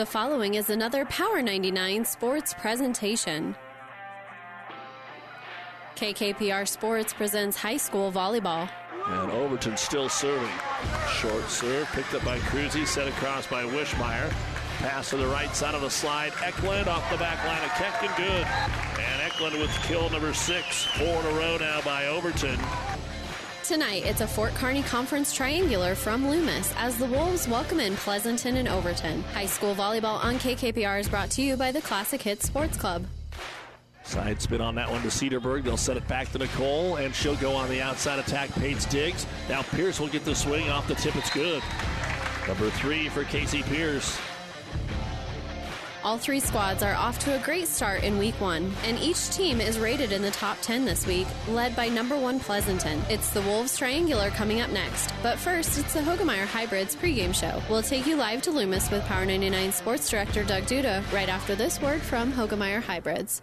The following is another Power 99 sports presentation. KKPR Sports presents high school volleyball. And Overton still serving. Short serve picked up by Cruzy, set across by Wishmeyer. Pass to the right side of the slide. Eklund off the back line of Keck and good. And Eklund with kill number six. Four in a row now by Overton. Tonight, it's a Fort Kearney Conference triangular from Loomis as the Wolves welcome in Pleasanton and Overton. High school volleyball on KKPR is brought to you by the Classic Hits Sports Club. Side spin on that one to Cedarburg. They'll set it back to Nicole, and she'll go on the outside attack. Pates digs. Now Pierce will get the swing off the tip. It's good. Number three for Casey Pierce. All three squads are off to a great start in week one, and each team is rated in the top 10 this week, led by number one Pleasanton. It's the Wolves Triangular coming up next. But first, it's the Hoegemeyer Hybrids pregame show. We'll take you live to Loomis with Power 99 Sports Director Doug Duda right after this word from Hoegemeyer Hybrids.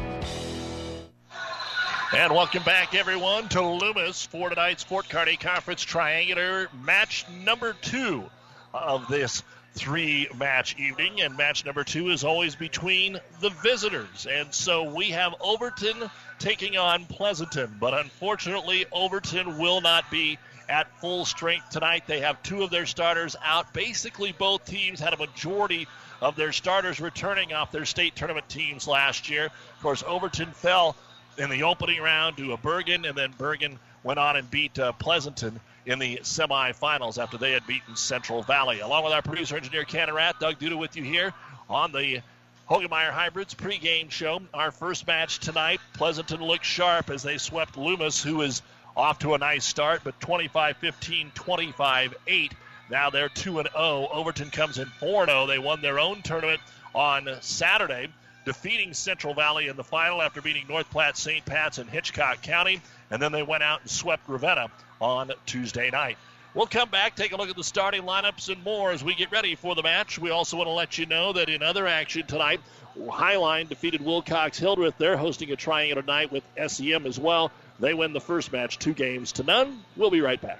And welcome back, everyone, to Loomis for tonight's Fort Kearney Conference Triangular match number two of this three match evening. And match number two is always between the visitors. And so we have Overton taking on Pleasanton. But unfortunately, Overton will not be at full strength tonight. They have two of their starters out. Basically, both teams had a majority of their starters returning off their state tournament teams last year. Of course, Overton fell in the opening round to a Bergan, and then Bergan went on and beat uh, Pleasanton in the semifinals after they had beaten Central Valley. Along with our producer engineer Ken Rat, Doug Duda with you here on the Hoegemeyer Hybrids pregame show. Our first match tonight, Pleasanton looked sharp as they swept Loomis, who is off to a nice start, but 25-15, 25-8. Now they're 2 0. Overton comes in 4 0. They won their own tournament on Saturday defeating Central Valley in the final after beating North Platte, St. Pat's, and Hitchcock County. And then they went out and swept Ravenna on Tuesday night. We'll come back, take a look at the starting lineups and more as we get ready for the match. We also want to let you know that in other action tonight, Highline defeated Wilcox Hildreth. They're hosting a triangle tonight with SEM as well. They win the first match two games to none. We'll be right back.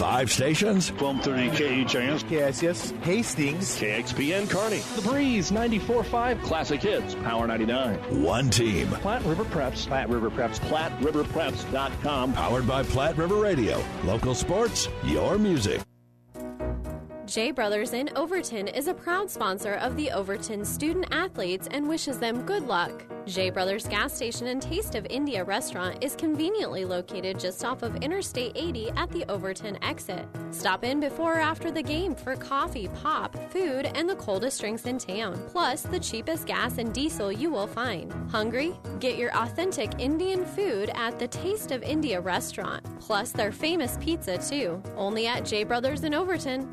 Five stations. 1230 KHAS. KSS. Hastings. KXPN Kearney. The Breeze 94.5. Classic Hits. Power 99. One team. Platte River Preps. Platte River Preps. PlatteRiverPreps.com. Powered by Platte River Radio. Local sports, your music. J Brothers in Overton is a proud sponsor of the Overton student athletes and wishes them good luck. J Brothers gas station and Taste of India restaurant is conveniently located just off of Interstate 80 at the Overton exit. Stop in before or after the game for coffee, pop, food, and the coldest drinks in town, plus the cheapest gas and diesel you will find. Hungry? Get your authentic Indian food at the Taste of India restaurant, plus their famous pizza too. Only at J Brothers in Overton.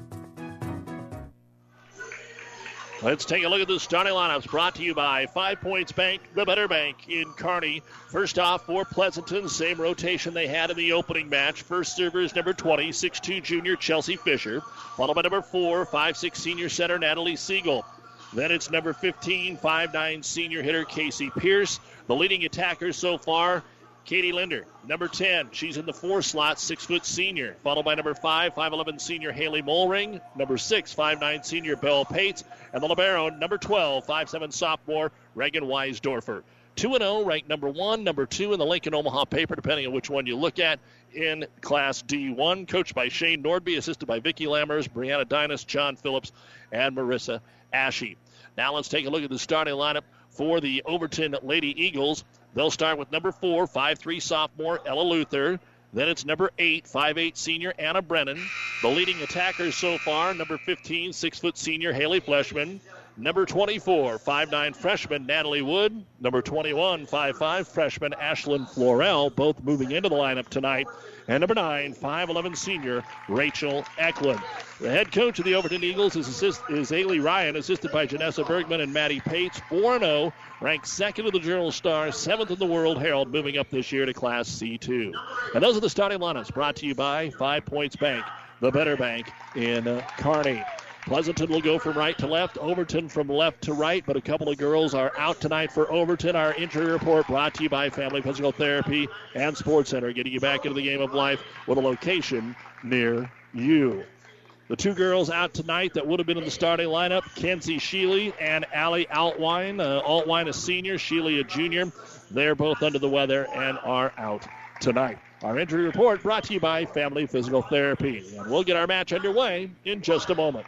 Let's take a look at the starting lineups brought to you by Five Points Bank, the better bank in Kearney. First off for Pleasanton, same rotation they had in the opening match. First server is number 20, 6'2 junior Chelsea Fisher, followed by number 4, 5'6 senior center Natalie Siegel. Then it's number 15, 5'9 senior hitter Casey Pierce. The leading attackers so far Katie Linder, number 10. She's in the four slot, six foot senior. Followed by number 5, 5'11 senior Haley Molring. Number 6, 5'9 senior Belle Pates. And the Libero, number 12, 5'7 sophomore Reagan Weisdorfer. 2 0, ranked number 1, number 2 in the Lincoln Omaha paper, depending on which one you look at, in Class D1. Coached by Shane Nordby, assisted by Vicki Lammers, Brianna Dinas, John Phillips, and Marissa Ashe. Now let's take a look at the starting lineup for the Overton Lady Eagles. They'll start with number four, five-three sophomore Ella Luther. Then it's number eight, 5'8 senior Anna Brennan. The leading attacker so far, number 15, 6 foot senior Haley Fleshman. Number 24, 5'9 freshman Natalie Wood. Number 21, 5'5 freshman Ashlyn Florell, both moving into the lineup tonight. And number 9, 5'11 senior Rachel Eklund. The head coach of the Overton Eagles is, assist, is Ailey Ryan, assisted by Janessa Bergman and Maddie Pates. 4 0, ranked second in the Journal Star, seventh in the World Herald, moving up this year to Class C2. And those are the starting lineups brought to you by Five Points Bank, the better bank in uh, Kearney. Pleasanton will go from right to left, Overton from left to right, but a couple of girls are out tonight for Overton. Our injury report brought to you by Family Physical Therapy and Sports Center, getting you back into the game of life with a location near you. The two girls out tonight that would have been in the starting lineup, Kenzie Sheely and Allie Altwine. Uh, Altwine a senior, Sheely a junior. They're both under the weather and are out tonight. Our injury report brought to you by Family Physical Therapy. And we'll get our match underway in just a moment.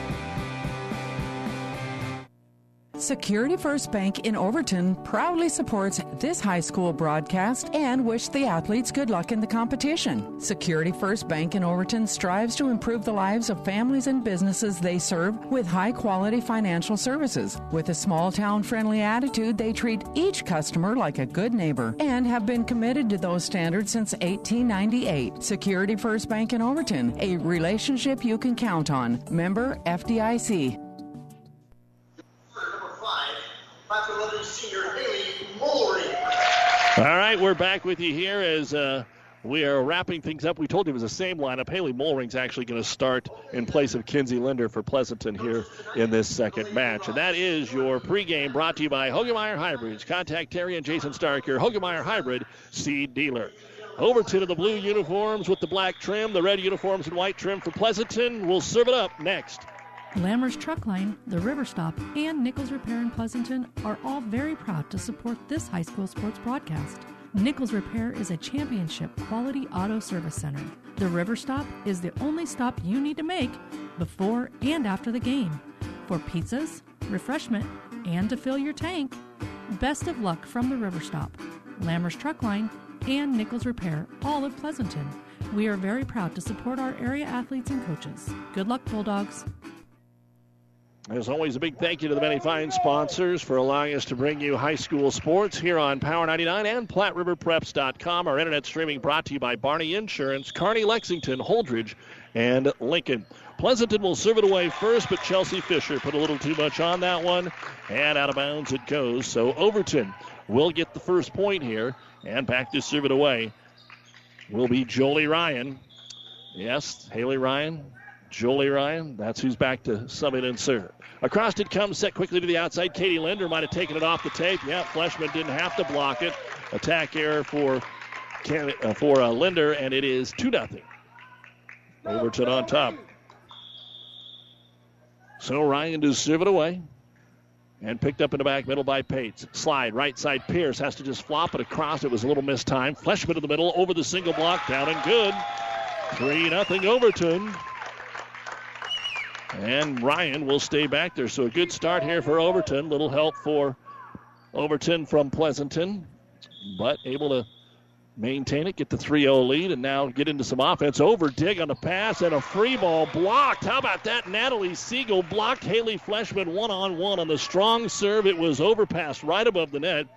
Security First Bank in Overton proudly supports this high school broadcast and wish the athletes good luck in the competition. Security First Bank in Overton strives to improve the lives of families and businesses they serve with high quality financial services. With a small town friendly attitude, they treat each customer like a good neighbor and have been committed to those standards since 1898. Security First Bank in Overton, a relationship you can count on. Member FDIC. All right, we're back with you here as uh, we are wrapping things up. We told you it was the same lineup. Haley Molring's actually going to start in place of Kinsey Linder for Pleasanton here in this second match. And that is your pregame brought to you by Hoegemeyer Hybrids. Contact Terry and Jason Stark, your Hoegemeyer Hybrid seed dealer. Overton in the blue uniforms with the black trim, the red uniforms and white trim for Pleasanton. We'll serve it up next. Lammers Truck Line, the River Stop, and Nichols Repair in Pleasanton are all very proud to support this high school sports broadcast. Nichols Repair is a championship quality auto service center. The River Stop is the only stop you need to make before and after the game for pizzas, refreshment, and to fill your tank. Best of luck from the River Stop, Lammers Truck Line, and Nichols Repair, all of Pleasanton. We are very proud to support our area athletes and coaches. Good luck, Bulldogs. As always, a big thank you to the many fine sponsors for allowing us to bring you high school sports here on Power 99 and PlatteRiverPreps.com. Our internet streaming brought to you by Barney Insurance, Kearney, Lexington, Holdrege, and Lincoln. Pleasanton will serve it away first, but Chelsea Fisher put a little too much on that one, and out of bounds it goes. So Overton will get the first point here, and back to serve it away will be Jolie Ryan. Yes, Haley Ryan Jolie Ryan, that's who's back to sub it and serve. Across it comes, set quickly to the outside. Katie Linder might have taken it off the tape. Yeah, Fleshman didn't have to block it. Attack error for uh, for uh, Linder, and it is 2 0. Overton on top. So Ryan to serve it away. And picked up in the back middle by Pates. Slide, right side Pierce has to just flop it across. It was a little missed time. Fleshman in the middle, over the single block, down and good. 3 0 Overton. And Ryan will stay back there. So a good start here for Overton. Little help for Overton from Pleasanton, but able to maintain it, get the 3 0 lead, and now get into some offense. Over dig on the pass and a free ball blocked. How about that? Natalie Siegel blocked Haley Fleshman one on one on the strong serve. It was overpassed right above the net.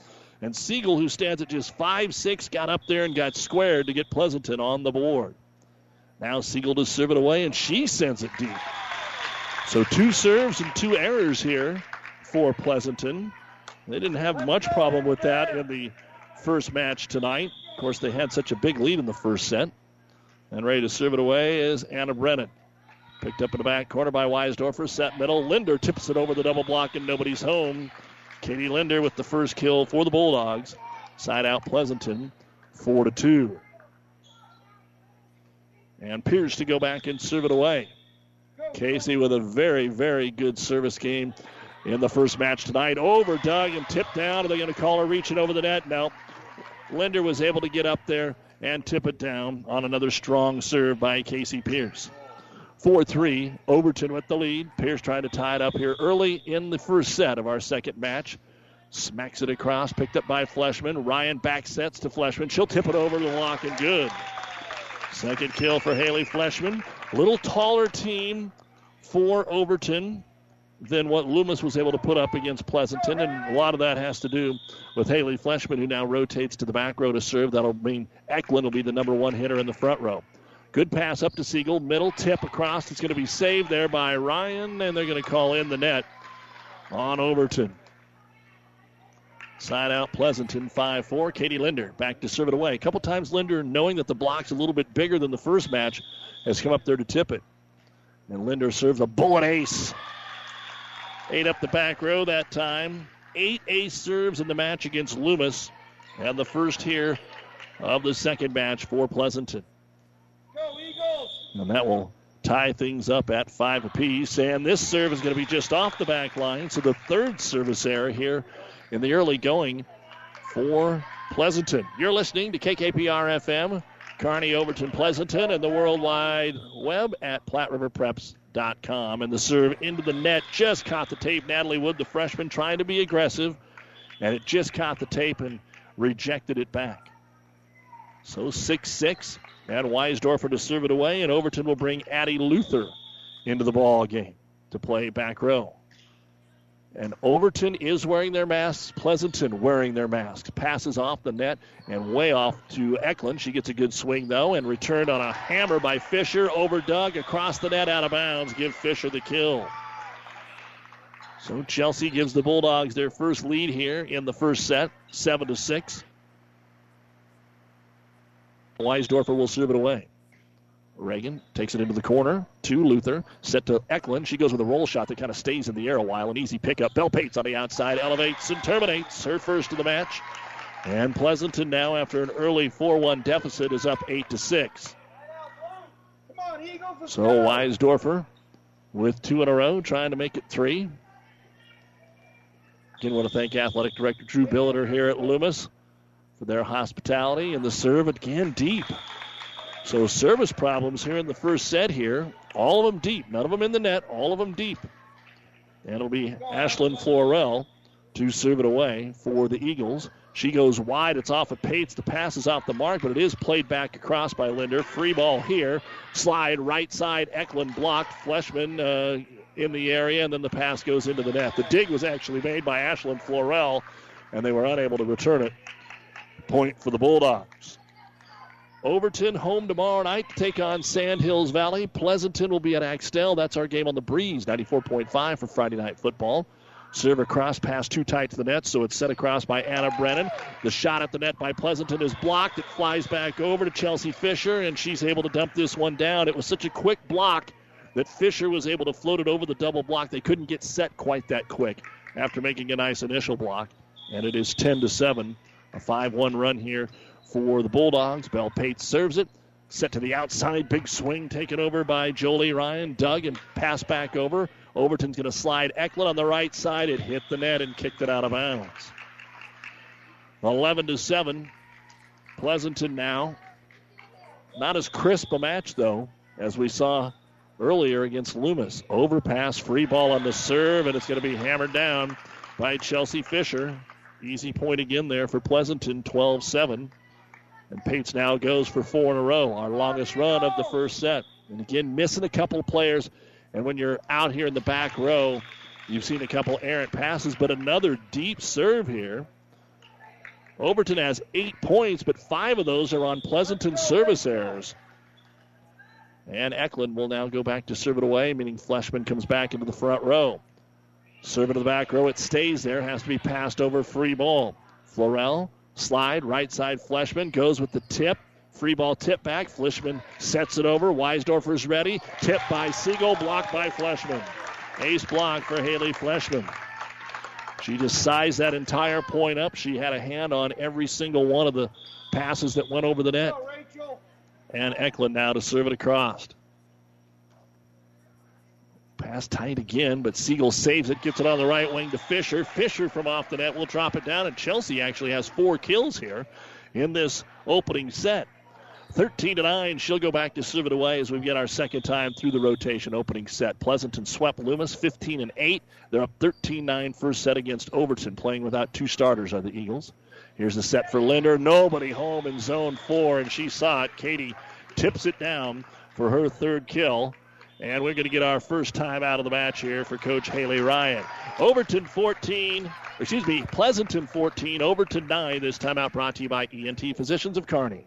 And Siegel, who stands at just five six, got up there and got squared to get Pleasanton on the board. Now Siegel to serve it away, and she sends it deep. So two serves and two errors here for Pleasanton. They didn't have much problem with that in the first match tonight. Of course, they had such a big lead in the first set. And ready to serve it away is Anna Brennan. Picked up in the back corner by Weisdorfer. Set middle. Linder tips it over the double block and nobody's home. Katie Linder with the first kill for the Bulldogs. Side out Pleasanton, four to two. And Pierce to go back and serve it away. Casey with a very, very good service game in the first match tonight. Over dug and tipped down. Are they going to call her reaching over the net? No. Linder was able to get up there and tip it down on another strong serve by Casey Pierce. 4 3, Overton with the lead. Pierce trying to tie it up here early in the first set of our second match. Smacks it across, picked up by Fleshman. Ryan back sets to Fleshman. She'll tip it over the lock and good. Second kill for Haley Fleshman. Little taller team for Overton than what Loomis was able to put up against Pleasanton, and a lot of that has to do with Haley Fleshman, who now rotates to the back row to serve. That'll mean Eklund will be the number one hitter in the front row. Good pass up to Siegel. Middle tip across. It's going to be saved there by Ryan, and they're going to call in the net on Overton. Side out Pleasanton 5 4. Katie Linder back to serve it away. A couple times Linder, knowing that the block's a little bit bigger than the first match, has come up there to tip it. And Linder serves a bullet ace. Eight up the back row that time. Eight ace serves in the match against Loomis. And the first here of the second match for Pleasanton. Go, Eagles! And that will tie things up at five apiece. And this serve is going to be just off the back line. So the third service error here in the early going for Pleasanton. You're listening to KKPR FM, Kearney, Overton, Pleasanton, and the World Wide Web at PlatteRiverPreps.com. And the serve into the net just caught the tape. Natalie Wood, the freshman, trying to be aggressive, and it just caught the tape and rejected it back. So 6 6. And Weisdorfer to serve it away, and Overton will bring Addie Luther into the ball game to play back row. And Overton is wearing their masks. Pleasanton wearing their masks. Passes off the net and way off to Eklund. She gets a good swing, though, and returned on a hammer by Fisher over dug across the net out of bounds. Give Fisher the kill. So Chelsea gives the Bulldogs their first lead here in the first set, 7 to 6. Weisdorfer will serve it away. Reagan takes it into the corner to Luther. Set to Eklund. She goes with a roll shot that kind of stays in the air a while. An easy pickup. Bell Pates on the outside elevates and terminates her first of the match. And Pleasanton now, after an early 4-1 deficit, is up 8 to 6. So Weisdorfer with two in a row, trying to make it three. Again, want to thank Athletic Director Drew Billiter here at Loomis for their hospitality and the serve again deep. So service problems here in the first set here. All of them deep. None of them in the net. All of them deep. And it'll be Ashlyn Florell to serve it away for the Eagles. She goes wide. It's off of Pates. The pass is off the mark, but it is played back across by Linder. Free ball here. Slide right side. Eklund blocked. Fleshman uh, in the area, and then the pass goes into the net. The dig was actually made by Ashlyn Florell, and they were unable to return it. Point for the Bulldogs. Overton home tomorrow night to take on Sand Hills Valley. Pleasanton will be at Axtell. That's our game on the breeze, 94.5 for Friday night football. Serve across, pass too tight to the net, so it's set across by Anna Brennan. The shot at the net by Pleasanton is blocked. It flies back over to Chelsea Fisher, and she's able to dump this one down. It was such a quick block that Fisher was able to float it over the double block. They couldn't get set quite that quick after making a nice initial block. And it is 10 to 7, a 5 1 run here for the Bulldogs. Bell Pates serves it. Set to the outside. Big swing taken over by Jolie Ryan. Dug and pass back over. Overton's going to slide Eklund on the right side. It hit the net and kicked it out of bounds. 11 to 7. Pleasanton now. Not as crisp a match, though, as we saw earlier against Loomis. Overpass, free ball on the serve, and it's going to be hammered down by Chelsea Fisher. Easy point again there for Pleasanton, 12 7. And Pates now goes for four in a row, our longest run of the first set. And again, missing a couple of players. And when you're out here in the back row, you've seen a couple errant passes, but another deep serve here. Overton has eight points, but five of those are on Pleasanton service errors. And Eklund will now go back to serve it away, meaning Fleshman comes back into the front row. Serve it to the back row. It stays there. Has to be passed over. Free ball. Florell slide right side. Fleshman goes with the tip. Free ball tip back. Fleshman sets it over. Weisdorfer's ready. Tip by Siegel. Blocked by Fleshman. Ace block for Haley Fleshman. She just sized that entire point up. She had a hand on every single one of the passes that went over the net. And Eklund now to serve it across. Pass tight again, but Siegel saves it, gets it on the right wing to Fisher. Fisher from off the net will drop it down, and Chelsea actually has four kills here in this opening set. 13 to 9. She'll go back to serve it away as we get our second time through the rotation opening set. Pleasanton swept Loomis 15 and 8. They're up 13 9 first set against Overton, playing without two starters are the Eagles. Here's the set for Linder. Nobody home in zone four, and she saw it. Katie tips it down for her third kill. And we're going to get our first time out of the match here for Coach Haley Ryan. Overton 14, excuse me, Pleasanton 14, Overton 9. This timeout brought to you by ENT Physicians of Kearney.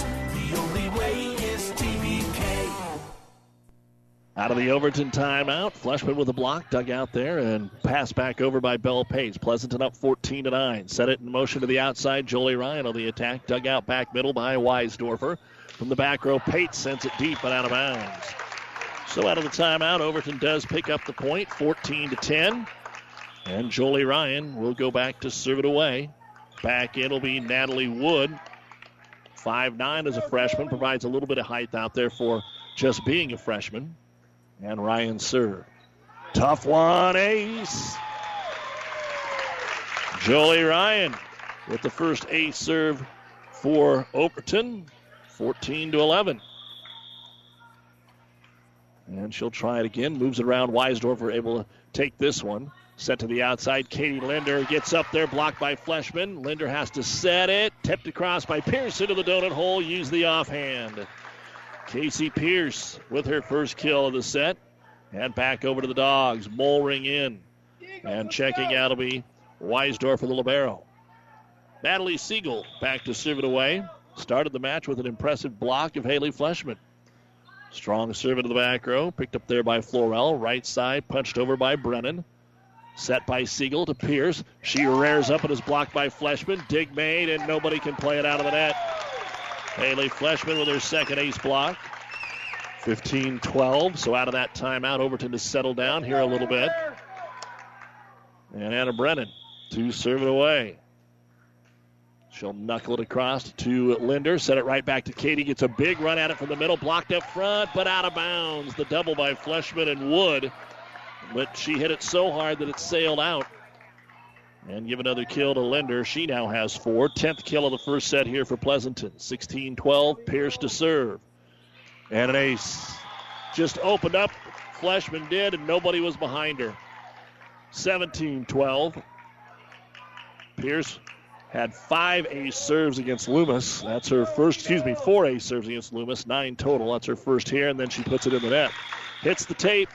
Out of the Overton timeout, Fleshman with a block dug out there and passed back over by Bell Pates. Pleasanton up 14 to 9. Set it in motion to the outside. Jolie Ryan on the attack. Dug out back middle by Weisdorfer. From the back row, Pate sends it deep and out of bounds. So out of the timeout, Overton does pick up the point, 14 to 10. And Jolie Ryan will go back to serve it away. Back in will be Natalie Wood. 5'9 as a freshman, provides a little bit of height out there for just being a freshman. And Ryan serve. Tough one, ace. Jolie Ryan with the first ace serve for Overton, 14 to 11. And she'll try it again. Moves it around. Weisdorfer able to take this one. Set to the outside. Katie Linder gets up there, blocked by Fleshman. Linder has to set it. Tipped across by Pierce into the donut hole. Use the offhand. Casey Pierce with her first kill of the set. And back over to the dogs. Molring in. And checking out will be Weisdorf for the Libero. Natalie Siegel back to serve it away. Started the match with an impressive block of Haley Fleshman. Strong serve into the back row. Picked up there by Florell. Right side punched over by Brennan. Set by Siegel to Pierce. She rears up and is blocked by Fleshman. Dig made, and nobody can play it out of the net. Haley Fleshman with her second ace block. 15 12. So out of that timeout, Overton to settle down here a little bit. And Anna Brennan to serve it away. She'll knuckle it across to Linder. Set it right back to Katie. Gets a big run at it from the middle. Blocked up front, but out of bounds. The double by Fleshman and Wood. But she hit it so hard that it sailed out. And give another kill to Linder. She now has four. Tenth kill of the first set here for Pleasanton. 16 12. Pierce to serve. And an ace. Just opened up. Fleshman did, and nobody was behind her. 17 12. Pierce had five ace serves against Loomis. That's her first, excuse me, four ace serves against Loomis. Nine total. That's her first here, and then she puts it in the net. Hits the tape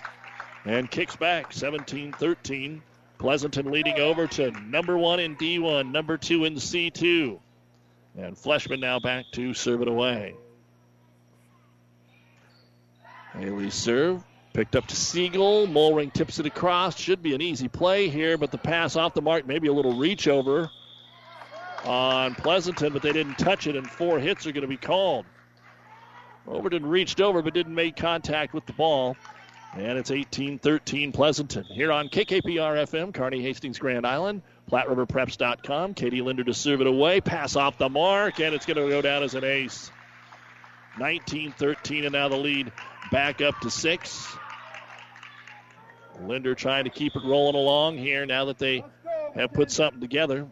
and kicks back 17 13. Pleasanton leading over to number one in D1, number two in C2. And Fleshman now back to serve it away. Haley serve. Picked up to Siegel. Molring tips it across. Should be an easy play here, but the pass off the mark, maybe a little reach over on Pleasanton, but they didn't touch it, and four hits are going to be called. Overton reached over but didn't make contact with the ball. And it's 18 13 Pleasanton. Here on KKPR FM, Kearney Hastings Grand Island, PlatteRiverPreps.com. Katie Linder to serve it away. Pass off the mark, and it's going to go down as an ace. 19 13, and now the lead back up to six. Linder trying to keep it rolling along here now that they have put something together.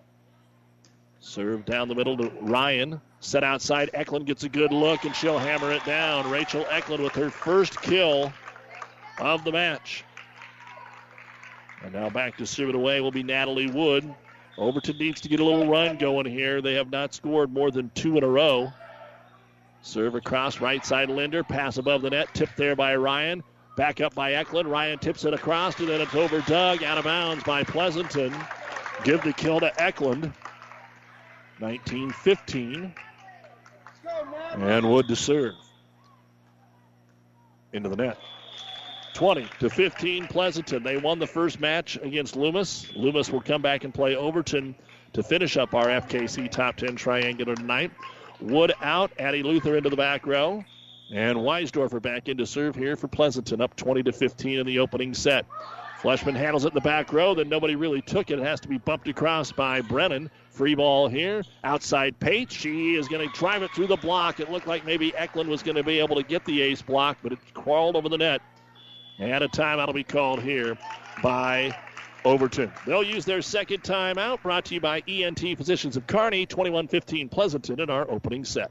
Serve down the middle to Ryan. Set outside. Eklund gets a good look, and she'll hammer it down. Rachel Eklund with her first kill of the match. And now back to serve it away will be Natalie Wood. Overton needs to get a little run going here. They have not scored more than two in a row. Serve across right side Linder. Pass above the net. Tipped there by Ryan. Back up by Eklund. Ryan tips it across, and then it's over Dug. Out of bounds by Pleasanton. Give the kill to Eklund. 19 15. And Wood to serve. Into the net. 20 to 15 Pleasanton. They won the first match against Loomis. Loomis will come back and play Overton to finish up our FKC top 10 triangular tonight. Wood out, Addie Luther into the back row. And Weisdorfer back in to serve here for Pleasanton, up 20 to 15 in the opening set. Fleshman handles it in the back row, then nobody really took it. It has to be bumped across by Brennan. Free ball here. Outside Pate. She is going to drive it through the block. It looked like maybe Eklund was going to be able to get the ace block, but it crawled over the net. And a timeout will be called here by Overton. They'll use their second timeout, brought to you by ENT Physicians of Kearney, 21 15 Pleasanton in our opening set.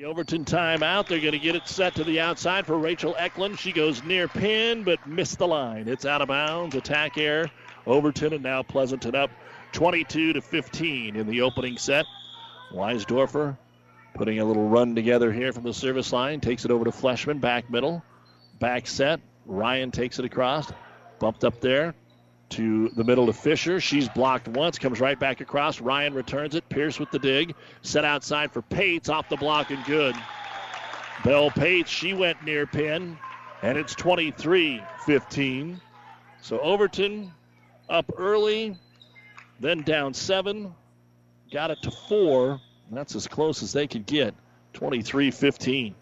The Overton timeout. They're going to get it set to the outside for Rachel Eklund. She goes near pin, but missed the line. It's out of bounds. Attack air. Overton and now Pleasanton up 22 to 15 in the opening set. Weisdorfer putting a little run together here from the service line. Takes it over to Fleshman. Back middle. Back set. Ryan takes it across. Bumped up there to the middle to Fisher. She's blocked once, comes right back across. Ryan returns it. Pierce with the dig. Set outside for Pates, off the block and good. Bell Pates, she went near pin, and it's 23 15. So Overton up early, then down seven, got it to four. That's as close as they could get. 23 15.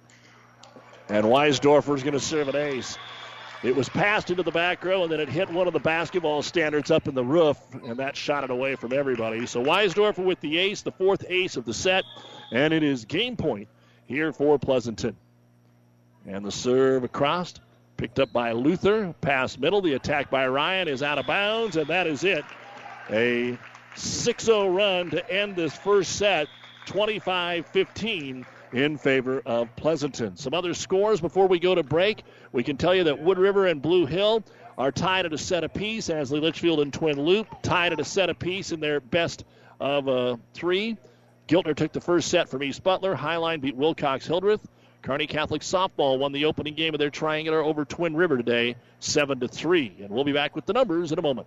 And Weisdorfer's going to serve an ace. It was passed into the back row, and then it hit one of the basketball standards up in the roof, and that shot it away from everybody. So Weisdorfer with the ace, the fourth ace of the set, and it is game point here for Pleasanton. And the serve across, picked up by Luther, pass middle. The attack by Ryan is out of bounds, and that is it. A 6 0 run to end this first set, 25 15 in favor of Pleasanton. Some other scores before we go to break. We can tell you that Wood River and Blue Hill are tied at a set apiece. Ansley Litchfield and Twin Loup tied at a set apiece in their best of uh, three. Giltner took the first set from East Butler. Highline beat Wilcox Hildreth. Kearney Catholic softball won the opening game of their triangular over Twin River today, seven to three. And we'll be back with the numbers in a moment.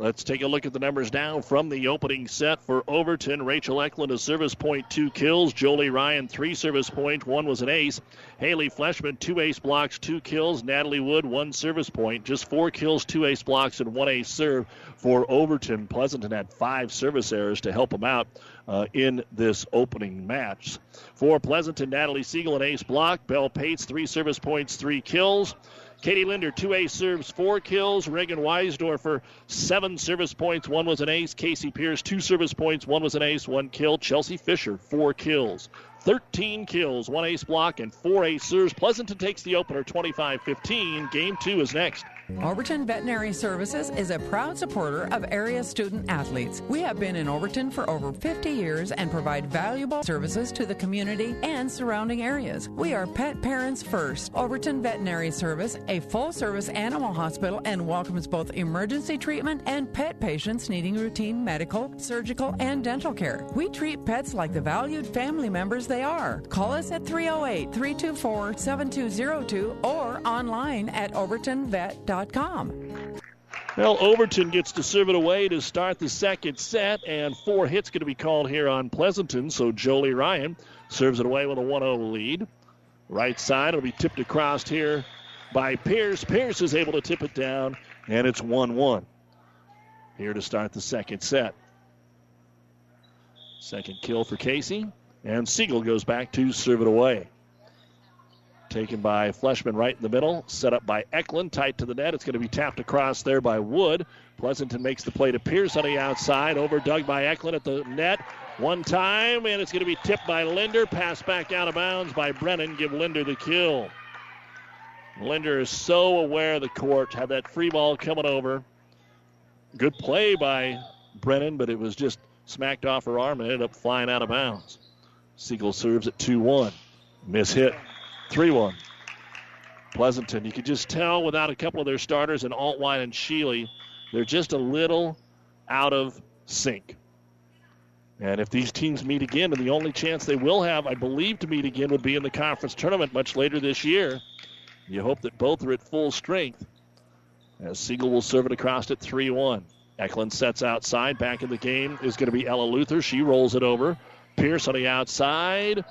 Let's take a look at the numbers now from the opening set for Overton. Rachel Eklund, a service point, two kills. Jolie Ryan, three service points, one was an ace. Haley Fleshman, two ace blocks, two kills. Natalie Wood, one service point, just four kills, two ace blocks, and one ace serve for Overton. Pleasanton had five service errors to help them out uh, in this opening match. For Pleasanton, Natalie Siegel, an ace block. Bell Pates, three service points, three kills. Katie Linder, two ace serves, four kills. Reagan Weisdorfer, seven service points, one was an ace. Casey Pierce, two service points, one was an ace, one kill. Chelsea Fisher, four kills. 13 kills, one ace block, and four ace serves. Pleasanton takes the opener 25 15. Game two is next. Overton Veterinary Services is a proud supporter of area student athletes. We have been in Overton for over 50 years and provide valuable services to the community and surrounding areas. We are pet parents first. Overton Veterinary Service, a full service animal hospital, and welcomes both emergency treatment and pet patients needing routine medical, surgical, and dental care. We treat pets like the valued family members they are. Call us at 308 324 7202 or online at overtonvet.com. Well, Overton gets to serve it away to start the second set, and four hits going to be called here on Pleasanton. So Jolie Ryan serves it away with a 1 0 lead. Right side it'll be tipped across here by Pierce. Pierce is able to tip it down, and it's 1 1. Here to start the second set. Second kill for Casey, and Siegel goes back to serve it away. Taken by Fleshman right in the middle. Set up by Eklund. Tight to the net. It's going to be tapped across there by Wood. Pleasanton makes the play to Pierce on the outside. Over dug by Eklund at the net. One time, and it's going to be tipped by Linder. Pass back out of bounds by Brennan. Give Linder the kill. Linder is so aware of the court. Had that free ball coming over. Good play by Brennan, but it was just smacked off her arm and ended up flying out of bounds. Siegel serves at 2 1. Miss hit 3 1. Pleasanton, you could just tell without a couple of their starters and Altwine and Sheely, they're just a little out of sync. And if these teams meet again, and the only chance they will have, I believe, to meet again would be in the conference tournament much later this year, you hope that both are at full strength. As Siegel will serve it across at 3 1. Eklund sets outside. Back in the game is going to be Ella Luther. She rolls it over. Pierce on the outside.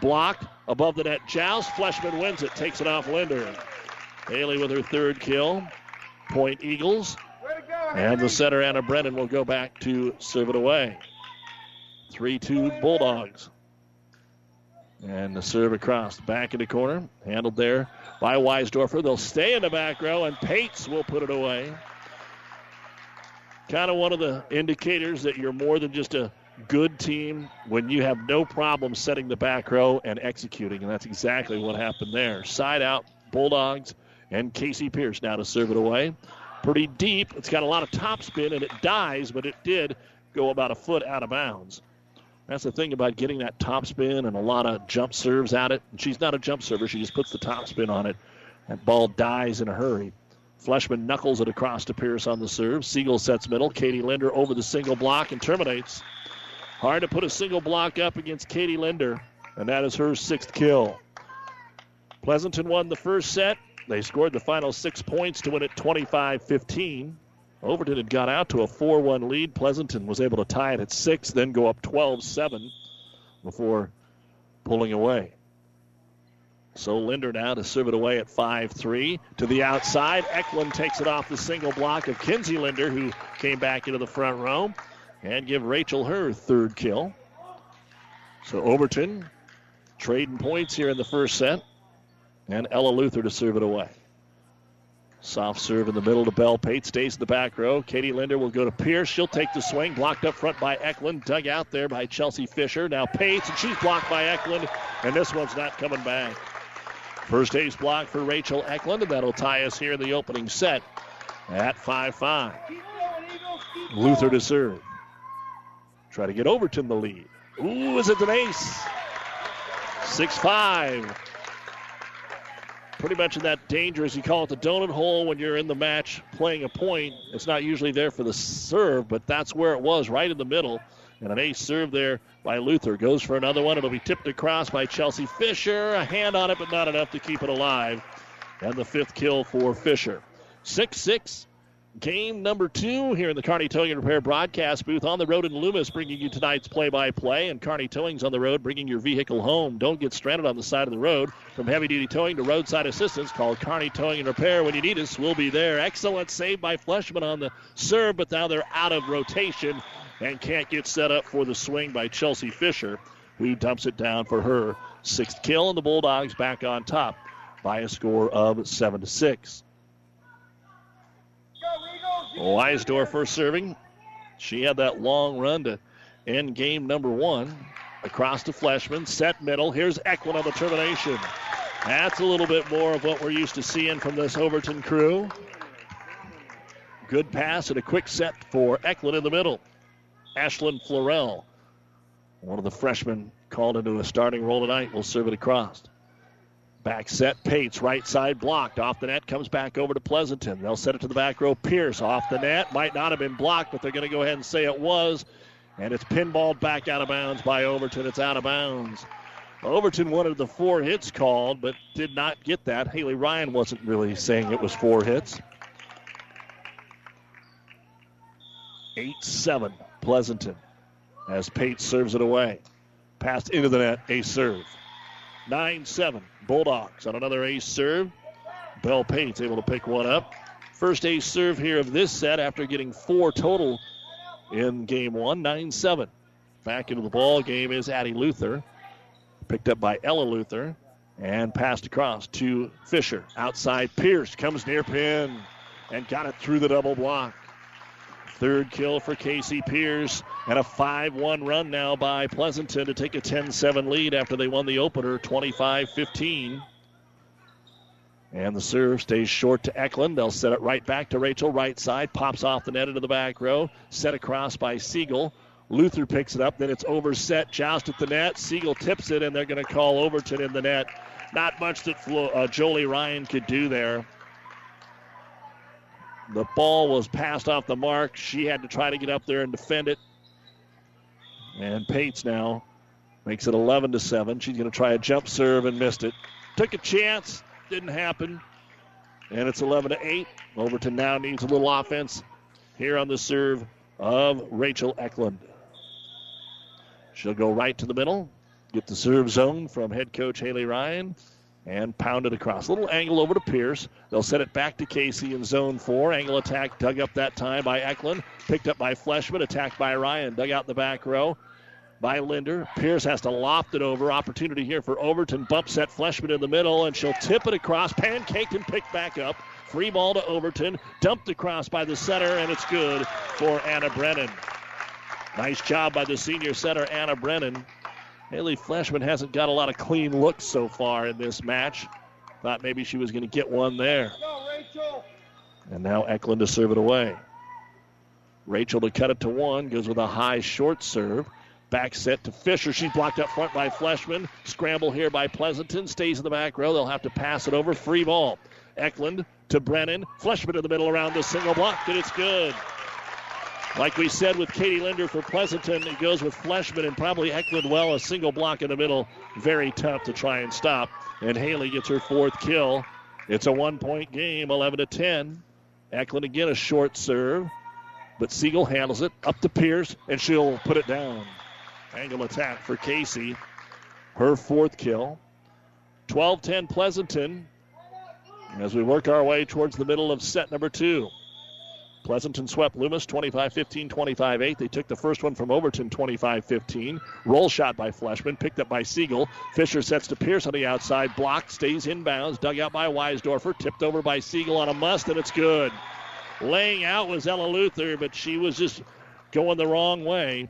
Blocked above the net. Joust. Fleshman wins it. Takes it off Linder. Haley with her third kill. Point Eagles. And the center, Anna Brennan, will go back to serve it away. 3 2 Bulldogs. And the serve across. Back in the corner. Handled there by Weisdorfer. They'll stay in the back row, and Pates will put it away. Kind of one of the indicators that you're more than just a good team when you have no problem setting the back row and executing. And that's exactly what happened there. Side out, Bulldogs, and Casey Pierce now to serve it away. Pretty deep. It's got a lot of topspin, and it dies, but it did go about a foot out of bounds. That's the thing about getting that topspin and a lot of jump serves at it. And she's not a jump server, she just puts the topspin on it. That ball dies in a hurry. Fleshman knuckles it across to Pierce on the serve. Siegel sets middle. Katie Linder over the single block and terminates. Hard to put a single block up against Katie Linder, and that is her sixth kill. Pleasanton won the first set. They scored the final six points to win it 25 15. Overton had got out to a 4 1 lead. Pleasanton was able to tie it at six, then go up 12 7 before pulling away. So Linder now to serve it away at 5 3 to the outside. Eklund takes it off the single block of Kinsey Linder, who came back into the front row, and give Rachel her third kill. So Overton trading points here in the first set, and Ella Luther to serve it away. Soft serve in the middle to Bell. Pate stays in the back row. Katie Linder will go to Pierce. She'll take the swing. Blocked up front by Eklund. Dug out there by Chelsea Fisher. Now Pates, and she's blocked by Eklund, and this one's not coming back. First ace block for Rachel Eklund, and that'll tie us here in the opening set at 5 5. Luther to serve. Try to get Overton the lead. Ooh, is it an ace? 6 5 pretty much in that danger, as you call it, the donut hole when you're in the match playing a point. It's not usually there for the serve, but that's where it was, right in the middle. And an ace serve there by Luther. Goes for another one. It'll be tipped across by Chelsea Fisher. A hand on it, but not enough to keep it alive. And the fifth kill for Fisher. 6 6 game number two here in the Carney Towing and Repair broadcast booth on the road in Loomis, bringing you tonight's play-by-play. And Carney Towing's on the road, bringing your vehicle home. Don't get stranded on the side of the road. From heavy-duty towing to roadside assistance, call Carney Towing and Repair when you need us. We'll be there. Excellent save by Fleshman on the serve, but now they're out of rotation and can't get set up for the swing by Chelsea Fisher, who dumps it down for her sixth kill, and the Bulldogs back on top by a score of seven to six. Weisdorfer serving. She had that long run to end game number one. Across to Fleshman, set middle. Here's Eklund on the termination. That's a little bit more of what we're used to seeing from this Overton crew. Good pass and a quick set for Eklund in the middle. Ashlyn Florell, one of the freshmen called into a starting role tonight, will serve it across. Back set, Pates, right side blocked. Off the net, comes back over to Pleasanton. They'll set it to the back row. Pierce off the net. Might not have been blocked, but they're going to go ahead and say it was. And it's pinballed back out of bounds by Overton. It's out of bounds. Overton wanted the four hits called, but did not get that. Haley Ryan wasn't really saying it was four hits. 8 7, Pleasanton, as Pate serves it away. Passed into the net, a serve. 9 7, Bulldogs on another ace serve. Bell Pate's able to pick one up. First ace serve here of this set after getting four total in game one, 9 7. Back into the ball game is Addie Luther. Picked up by Ella Luther and passed across to Fisher. Outside, Pierce comes near pin and got it through the double block. Third kill for Casey Pierce and a 5 1 run now by Pleasanton to take a 10 7 lead after they won the opener 25 15. And the serve stays short to Eklund. They'll set it right back to Rachel, right side. Pops off the net into the back row. Set across by Siegel. Luther picks it up. Then it's overset. Joust at the net. Siegel tips it, and they're going to call Overton in the net. Not much that uh, Jolie Ryan could do there. The ball was passed off the mark. She had to try to get up there and defend it. And Pates now makes it 11 to 7. She's going to try a jump serve and missed it. Took a chance, didn't happen. And it's 11 to 8. Overton now needs a little offense here on the serve of Rachel Eklund. She'll go right to the middle, get the serve zone from head coach Haley Ryan, and pounded across. Little angle over to Pierce. They'll set it back to Casey in zone four. Angle attack dug up that time by Eklund. Picked up by Fleshman. Attacked by Ryan. Dug out the back row by Linder. Pierce has to loft it over. Opportunity here for Overton. Bump set Fleshman in the middle, and she'll tip it across. Pancaked and picked back up. Free ball to Overton. Dumped across by the center, and it's good for Anna Brennan. Nice job by the senior center, Anna Brennan. Haley Fleshman hasn't got a lot of clean looks so far in this match. Thought maybe she was going to get one there. And now Eklund to serve it away. Rachel to cut it to one, goes with a high short serve. Back set to Fisher. She's blocked up front by Fleshman. Scramble here by Pleasanton. Stays in the back row. They'll have to pass it over. Free ball. Eklund to Brennan. Fleshman in the middle around the single block, and it's good. Like we said with Katie Linder for Pleasanton, it goes with Fleshman and probably Eklund well. A single block in the middle. Very tough to try and stop. And Haley gets her fourth kill. It's a one point game, 11 to 10. Eklund again a short serve, but Siegel handles it up to Pierce, and she'll put it down. Angle attack for Casey. Her fourth kill. 12 10 Pleasanton as we work our way towards the middle of set number two. Pleasanton swept Loomis 25 15, 25 8. They took the first one from Overton 25 15. Roll shot by Fleshman, picked up by Siegel. Fisher sets to Pierce on the outside, blocked, stays inbounds, dug out by Weisdorfer, tipped over by Siegel on a must, and it's good. Laying out was Ella Luther, but she was just going the wrong way.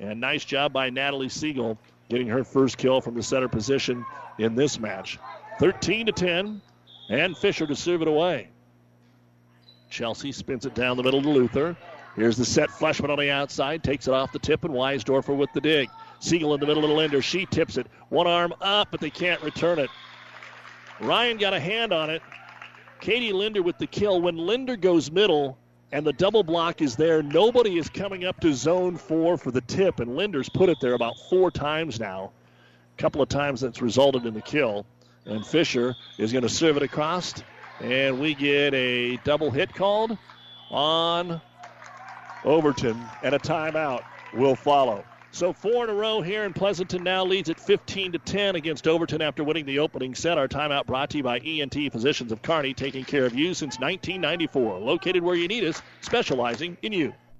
And nice job by Natalie Siegel getting her first kill from the center position in this match. 13 to 10, and Fisher to serve it away. Chelsea spins it down the middle to Luther. Here's the set. Fleshman on the outside takes it off the tip, and Weisdorfer with the dig. Siegel in the middle of the Linder. She tips it. One arm up, but they can't return it. Ryan got a hand on it. Katie Linder with the kill. When Linder goes middle and the double block is there, nobody is coming up to zone four for the tip, and Linder's put it there about four times now. A couple of times that's resulted in the kill. And Fisher is going to serve it across and we get a double hit called on Overton, and a timeout will follow. So four in a row here, and Pleasanton now leads at 15 to 10 against Overton after winning the opening set. Our timeout brought to you by ENT Physicians of Kearney, taking care of you since 1994. Located where you need us, specializing in you.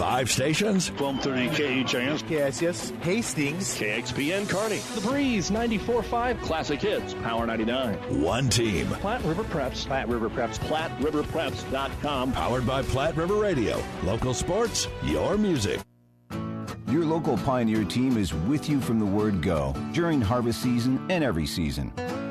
Five stations. 1230 KHAS. KSS. Hastings. KXPN Kearney. The Breeze 94.5. Classic Hits. Power 99. One team. Platte River Preps. Platte River Preps. PlatteRiverPreps.com. Powered by Platte River Radio. Local sports, your music. Your local Pioneer team is with you from the word go during harvest season and every season.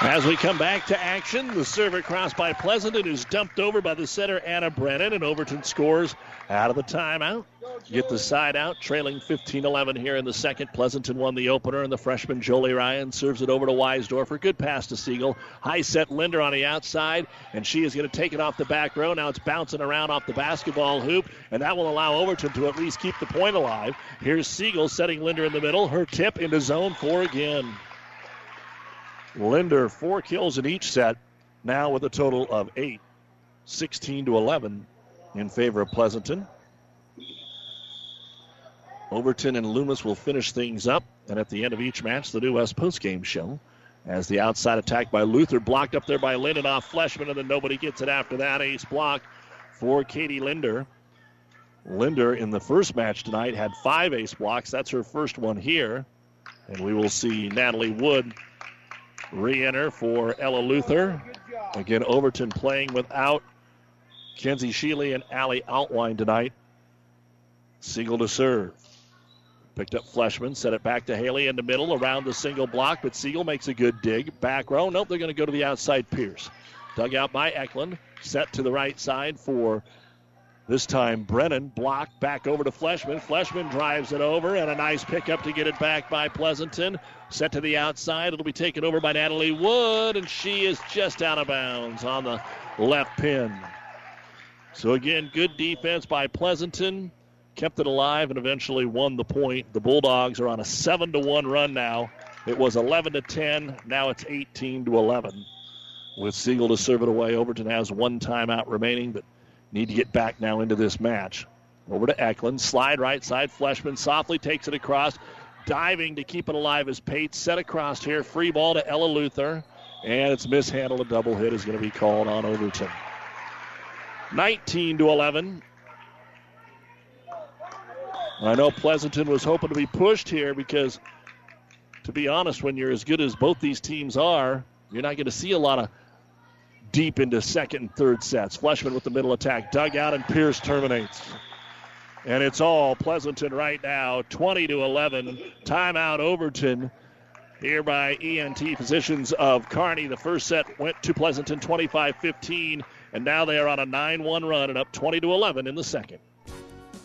As we come back to action, the serve cross by Pleasanton is dumped over by the center Anna Brennan, and Overton scores out of the timeout. Get the side out, trailing 15-11 here in the second. Pleasanton won the opener, and the freshman Jolie Ryan serves it over to Weisdorfer. Good pass to Siegel. High set Linder on the outside, and she is going to take it off the back row. Now it's bouncing around off the basketball hoop, and that will allow Overton to at least keep the point alive. Here's Siegel setting Linder in the middle. Her tip into zone four again. Linder, four kills in each set, now with a total of eight. 16 to 11 in favor of Pleasanton. Overton and Loomis will finish things up, and at the end of each match, the New West postgame show. As the outside attack by Luther blocked up there by Linder off Fleshman, and then nobody gets it after that. Ace block for Katie Linder. Linder in the first match tonight had five ace blocks. That's her first one here. And we will see Natalie Wood re enter for Ella Luther. Again, Overton playing without Kenzie Sheely and Allie Outline tonight. Siegel to serve. Picked up Fleshman, set it back to Haley in the middle around the single block, but Siegel makes a good dig. Back row. Nope, they're going to go to the outside Pierce. Dug out by Eklund. Set to the right side for this time Brennan. Blocked back over to Fleshman. Fleshman drives it over, and a nice pickup to get it back by Pleasanton. Set to the outside. It'll be taken over by Natalie Wood, and she is just out of bounds on the left pin. So again, good defense by Pleasanton. Kept it alive and eventually won the point. The Bulldogs are on a 7 to 1 run now. It was 11 to 10. Now it's 18 to 11. With Siegel to serve it away, Overton has one timeout remaining, but need to get back now into this match. Over to Eklund. Slide right side. Fleshman softly takes it across. Diving to keep it alive as Pate set across here. Free ball to Ella Luther. And it's mishandled. A double hit is going to be called on Overton. 19 to 11. I know Pleasanton was hoping to be pushed here because, to be honest, when you're as good as both these teams are, you're not going to see a lot of deep into second and third sets. Fleshman with the middle attack, dug out, and Pierce terminates. And it's all Pleasanton right now, 20 to 11. Timeout Overton here by ENT Physicians of Kearney. The first set went to Pleasanton 25 15, and now they are on a 9 1 run and up 20 to 11 in the second.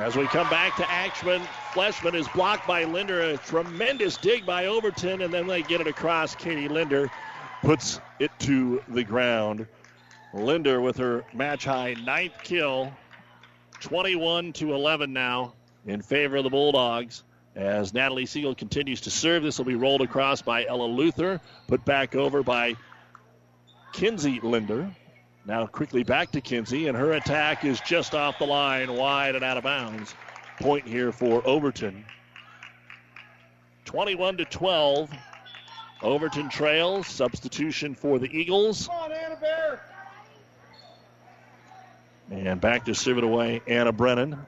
As we come back to Axman, Fleshman is blocked by Linder. A tremendous dig by Overton, and then they get it across. Katie Linder puts it to the ground. Linder with her match high ninth kill, 21 to 11 now in favor of the Bulldogs. As Natalie Siegel continues to serve, this will be rolled across by Ella Luther, put back over by Kinsey Linder. Now quickly back to Kinsey, and her attack is just off the line, wide and out of bounds. Point here for Overton. 21 to 12. Overton trails. Substitution for the Eagles. On. And back to serve it away, Anna Brennan.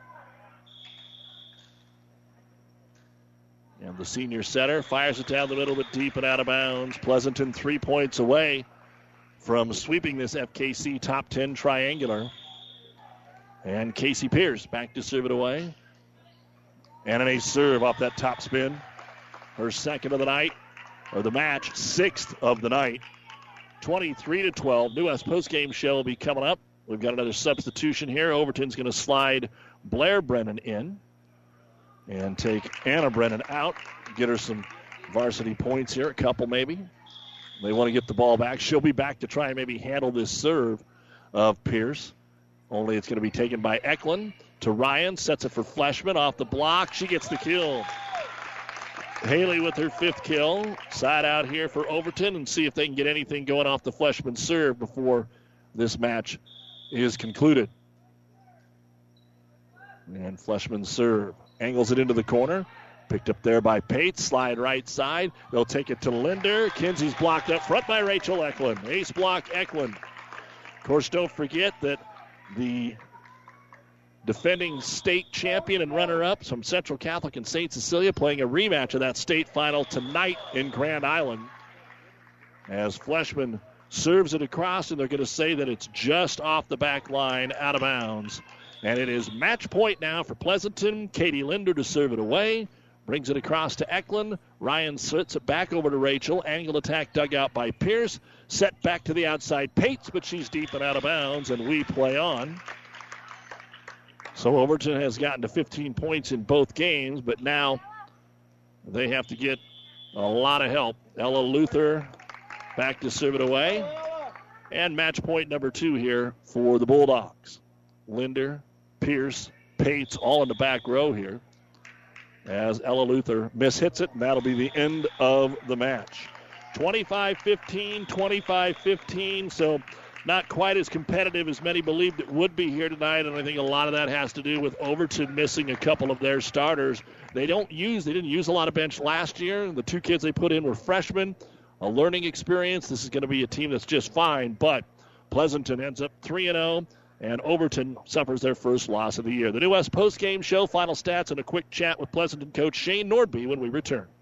And the senior setter fires it down the middle, but deep and out of bounds. Pleasanton three points away from sweeping this FKC top 10 triangular. And Casey Pierce back to serve it away. And an ace serve off that top spin. Her second of the night, or the match, sixth of the night. 23 to 12. New West postgame show will be coming up. We've got another substitution here. Overton's going to slide Blair Brennan in and take Anna Brennan out. Get her some varsity points here, a couple maybe. They want to get the ball back. She'll be back to try and maybe handle this serve of Pierce. Only it's going to be taken by Eklund to Ryan. Sets it for Fleshman off the block. She gets the kill. Haley with her fifth kill. Side out here for Overton and see if they can get anything going off the Fleshman serve before this match is concluded. And Fleshman serve. Angles it into the corner. Picked up there by Pate. Slide right side. They'll take it to Linder. Kinsey's blocked up front by Rachel Eklund. Ace block Eklund. Of course, don't forget that the defending state champion and runner up from Central Catholic and St. Cecilia playing a rematch of that state final tonight in Grand Island. As Fleshman serves it across, and they're going to say that it's just off the back line, out of bounds. And it is match point now for Pleasanton. Katie Linder to serve it away. Brings it across to Eklund. Ryan sits it back over to Rachel. Angle attack dug out by Pierce. Set back to the outside Pates, but she's deep and out of bounds, and we play on. So Overton has gotten to 15 points in both games, but now they have to get a lot of help. Ella Luther back to serve it away. And match point number two here for the Bulldogs. Linder, Pierce, Pates all in the back row here. As Ella Luther mishits it, and that'll be the end of the match. 25 15, 25 15. So not quite as competitive as many believed it would be here tonight, and I think a lot of that has to do with Overton missing a couple of their starters. They don't use, they didn't use a lot of bench last year. The two kids they put in were freshmen, a learning experience. This is going to be a team that's just fine, but Pleasanton ends up 3 0 and Overton suffers their first loss of the year. The New West postgame show, final stats, and a quick chat with Pleasanton coach Shane Nordby when we return.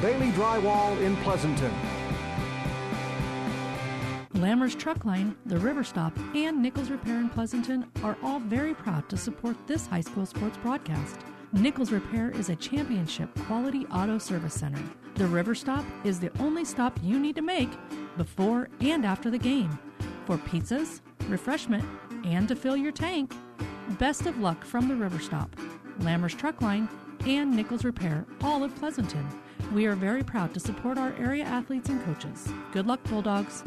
Bailey Drywall in Pleasanton. Lammers Truck Line, the River Stop, and Nichols Repair in Pleasanton are all very proud to support this high school sports broadcast. Nichols Repair is a championship quality auto service center. The River Stop is the only stop you need to make before and after the game for pizzas, refreshment, and to fill your tank. Best of luck from the River Stop, Lammers Truck Line, and Nichols Repair, all of Pleasanton. We are very proud to support our area athletes and coaches. Good luck, Bulldogs.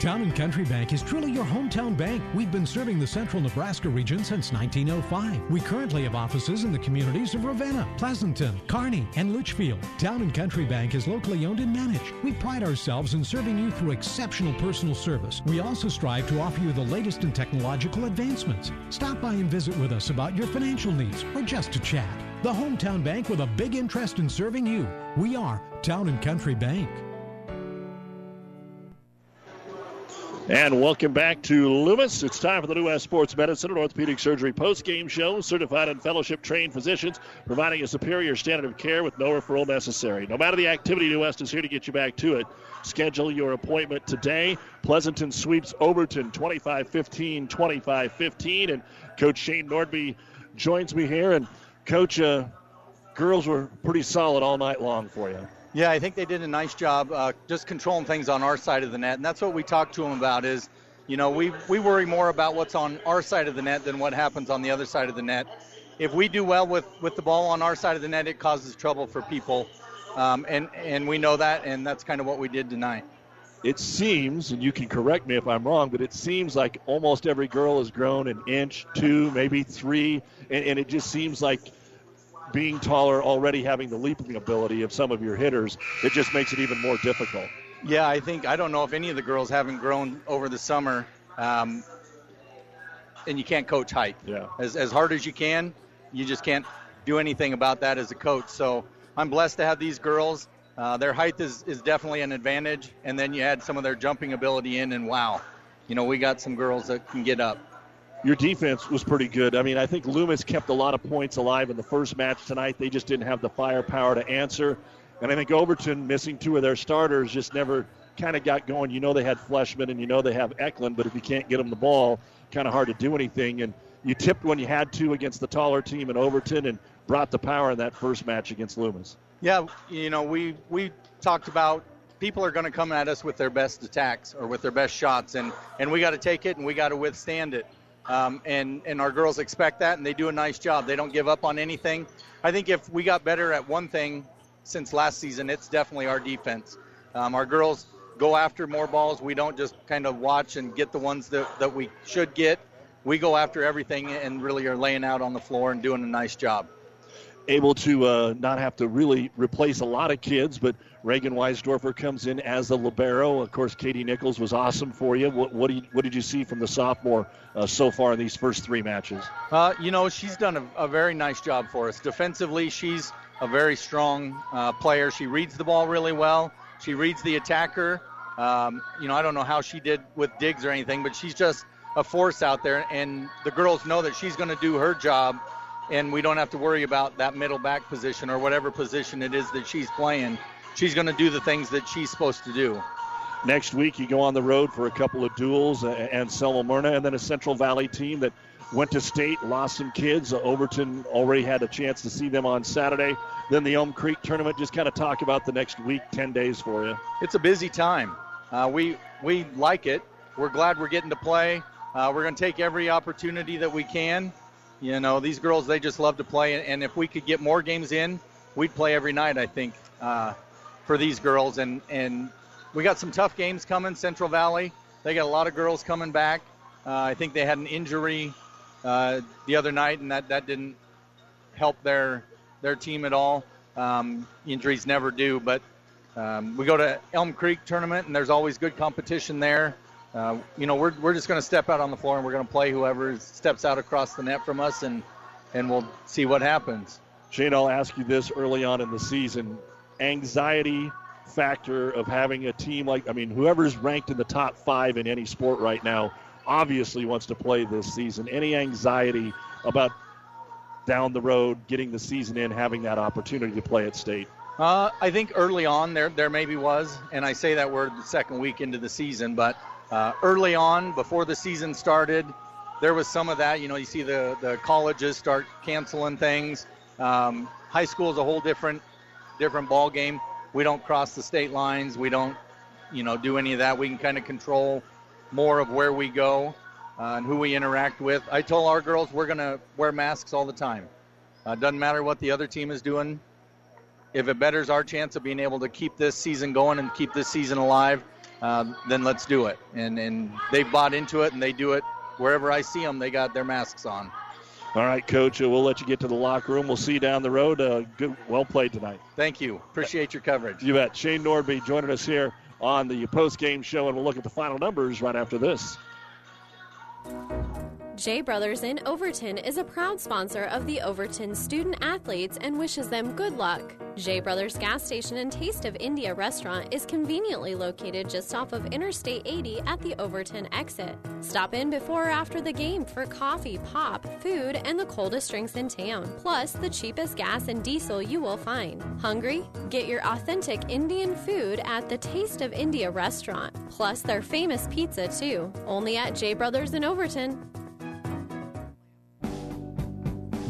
Town and Country Bank is truly your hometown bank. We've been serving the central Nebraska region since 1905. We currently have offices in the communities of Ravenna, Pleasanton, Kearney, and Litchfield. Town and Country Bank is locally owned and managed. We pride ourselves in serving you through exceptional personal service. We also strive to offer you the latest in technological advancements. Stop by and visit with us about your financial needs or just to chat. The hometown bank with a big interest in serving you. We are Town and Country Bank. And welcome back to Loomis. It's time for the New West Sports Medicine and Orthopedic Surgery post-game show. Certified and fellowship-trained physicians providing a superior standard of care with no referral necessary. No matter the activity, New West is here to get you back to it. Schedule your appointment today. Pleasanton sweeps Overton 25-15, 25-15. And Coach Shane Nordby joins me here. And, Coach, uh, girls were pretty solid all night long for you. Yeah, I think they did a nice job uh, just controlling things on our side of the net, and that's what we talked to them about. Is you know we we worry more about what's on our side of the net than what happens on the other side of the net. If we do well with with the ball on our side of the net, it causes trouble for people, um, and and we know that, and that's kind of what we did tonight. It seems, and you can correct me if I'm wrong, but it seems like almost every girl has grown an inch, two, maybe three, and, and it just seems like being taller, already having the leaping ability of some of your hitters, it just makes it even more difficult. Yeah, I think I don't know if any of the girls haven't grown over the summer, um, and you can't coach height. Yeah. As as hard as you can, you just can't do anything about that as a coach. So I'm blessed to have these girls. Uh, their height is, is definitely an advantage, and then you add some of their jumping ability in, and wow, you know we got some girls that can get up your defense was pretty good. I mean, I think Loomis kept a lot of points alive in the first match tonight. They just didn't have the firepower to answer. And I think Overton missing two of their starters just never kind of got going. You know they had Fleshman and you know they have Eklund, but if you can't get them the ball, kind of hard to do anything. And you tipped when you had to against the taller team in Overton and brought the power in that first match against Loomis. Yeah, you know we we talked about people are going to come at us with their best attacks or with their best shots, and and we got to take it and we got to withstand it. Um, and and our girls expect that, and they do a nice job. They don't give up on anything. I think if we got better at one thing since last season, it's definitely our defense. Um, our girls go after more balls. We don't just kind of watch and get the ones that, that we should get. We go after everything and really are laying out on the floor and doing a nice job. Able to uh, not have to really replace a lot of kids, but Reagan Weisdorfer comes in as the libero. Of course, Katie Nichols was awesome for you. What, what, you, what did you see from the sophomore uh, so far in these first three matches? Uh, you know, she's done a, a, very nice job for us. Defensively, she's a very strong uh, player. She reads the ball really well. She reads the attacker. Um, you know, I don't know how she did with digs or anything, but she's just a force out there. And the girls know that she's going to do her job, and we don't have to worry about that middle back position or whatever position it is that she's playing she's going to do the things that she's supposed to do. Next week, you go on the road for a couple of duels and Selma Myrna, and then a Central Valley team that went to state, lost some kids. Overton already had a chance to see them on Saturday. Then the Elm Creek tournament. Just kind of talk about the next week, 10 days for you. It's a busy time. Uh, we we like it. We're glad we're getting to play. Uh, we're going to take every opportunity that we can. You know, these girls, they just love to play. And if we could get more games in, we'd play every night, I think. Uh, for these girls. And, and we got some tough games coming. Central Valley, they got a lot of girls coming back. Uh, I think they had an injury uh, the other night, and that, that didn't help their their team at all. Um, injuries never do, but um, we go to Elm Creek tournament, and there's always good competition there. Uh, you know, we're, we're just going to step out on the floor and we're going to play whoever steps out across the net from us, and and we'll see what happens. Shane, I'll ask you this early on in the season anxiety factor of having a team like I mean whoever's ranked in the top 5 in any sport right now obviously wants to play this season. Any anxiety about down the road getting the season in having that opportunity to play at state? Uh, I think early on there there maybe was, and I say that we're the second week into the season, but uh, early on before the season started, there was some of that. You know, you see the the colleges start canceling things. Um, high school is a whole different different ball game. We don't cross the state lines. We don't, you know, do any of that. We can kind of control more of where we go uh, and who we interact with. I told our girls we're to wear masks all the time. Uh, doesn't matter what the other team is doing. If it betters our chance of being able to keep this season going and keep this season alive, uh, then let's do it. And and they've bought into it, and they do it wherever I see them. They got their masks on. All right, Coach. Uh, we'll let you get to the locker room. We'll see you down the road. Uh, good, well played tonight. Thank you. Appreciate your coverage. You bet. Shane Nordby joining us here on the post game show, and we'll look at the final numbers right after this. Jay Brothers in Overton is a proud sponsor of the Overton student athletes and wishes them good luck. Jay Brothers gas station and Taste of India restaurant is conveniently located just off of Interstate 80 at the Overton exit. Stop in before or after the game for coffee, pop, food, and the coldest drinks in town, plus the cheapest gas and diesel you will find. Hungry? Get your authentic Indian food at the Taste of India restaurant, plus their famous pizza too, only at Jay Brothers in Overton.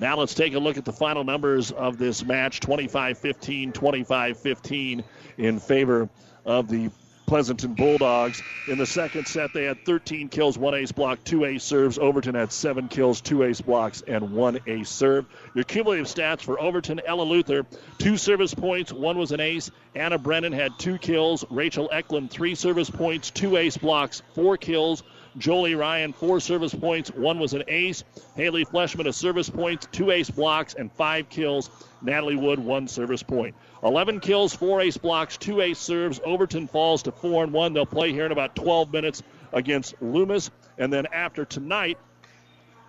Now let's take a look at the final numbers of this match 25 15, 25 15 in favor of the Pleasanton Bulldogs. In the second set, they had 13 kills, one ace block, two ace serves. Overton had seven kills, two ace blocks, and one ace serve. Your cumulative stats for Overton, Ella Luther, two service points, one was an ace. Anna Brennan had two kills. Rachel Eklund, three service points, two ace blocks, four kills. Jolie Ryan, four service points. One was an ace. Haley Fleshman, a service point, two ace blocks, and five kills. Natalie Wood, one service point. 11 kills, four ace blocks, two ace serves. Overton falls to 4 and 1. They'll play here in about 12 minutes against Loomis. And then after tonight,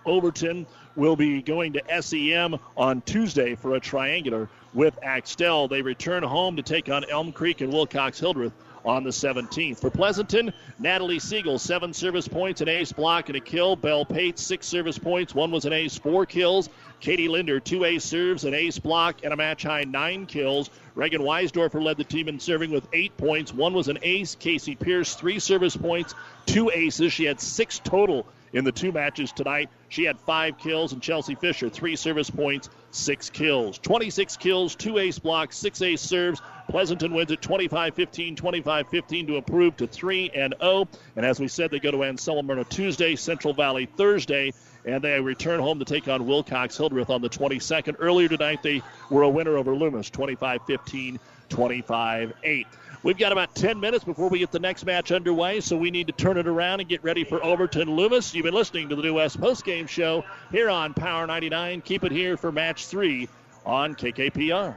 Overton will be going to SEM on Tuesday for a triangular with Axtell. They return home to take on Elm Creek and Wilcox Hildreth on the 17th. For Pleasanton, Natalie Siegel, seven service points, an ace block, and a kill. Bell Pate, six service points, one was an ace, four kills. Katie Linder, two ace serves, an ace block, and a match high nine kills. Reagan Weisdorfer led the team in serving with eight points. One was an ace. Casey Pierce, three service points, two aces. She had six total in the two matches tonight. She had five kills, and Chelsea Fisher, three service points, six kills. 26 kills, two ace blocks, six ace serves. Pleasanton wins it 25 15, 25 15 to improve to 3 and 0. And as we said, they go to Anselm on Tuesday, Central Valley Thursday, and they return home to take on Wilcox Hildreth on the 22nd. Earlier tonight, they were a winner over Loomis 25 15, 25 8. We've got about 10 minutes before we get the next match underway, so we need to turn it around and get ready for Overton Loomis. You've been listening to the New West Postgame Show here on Power 99. Keep it here for match three on KKPR.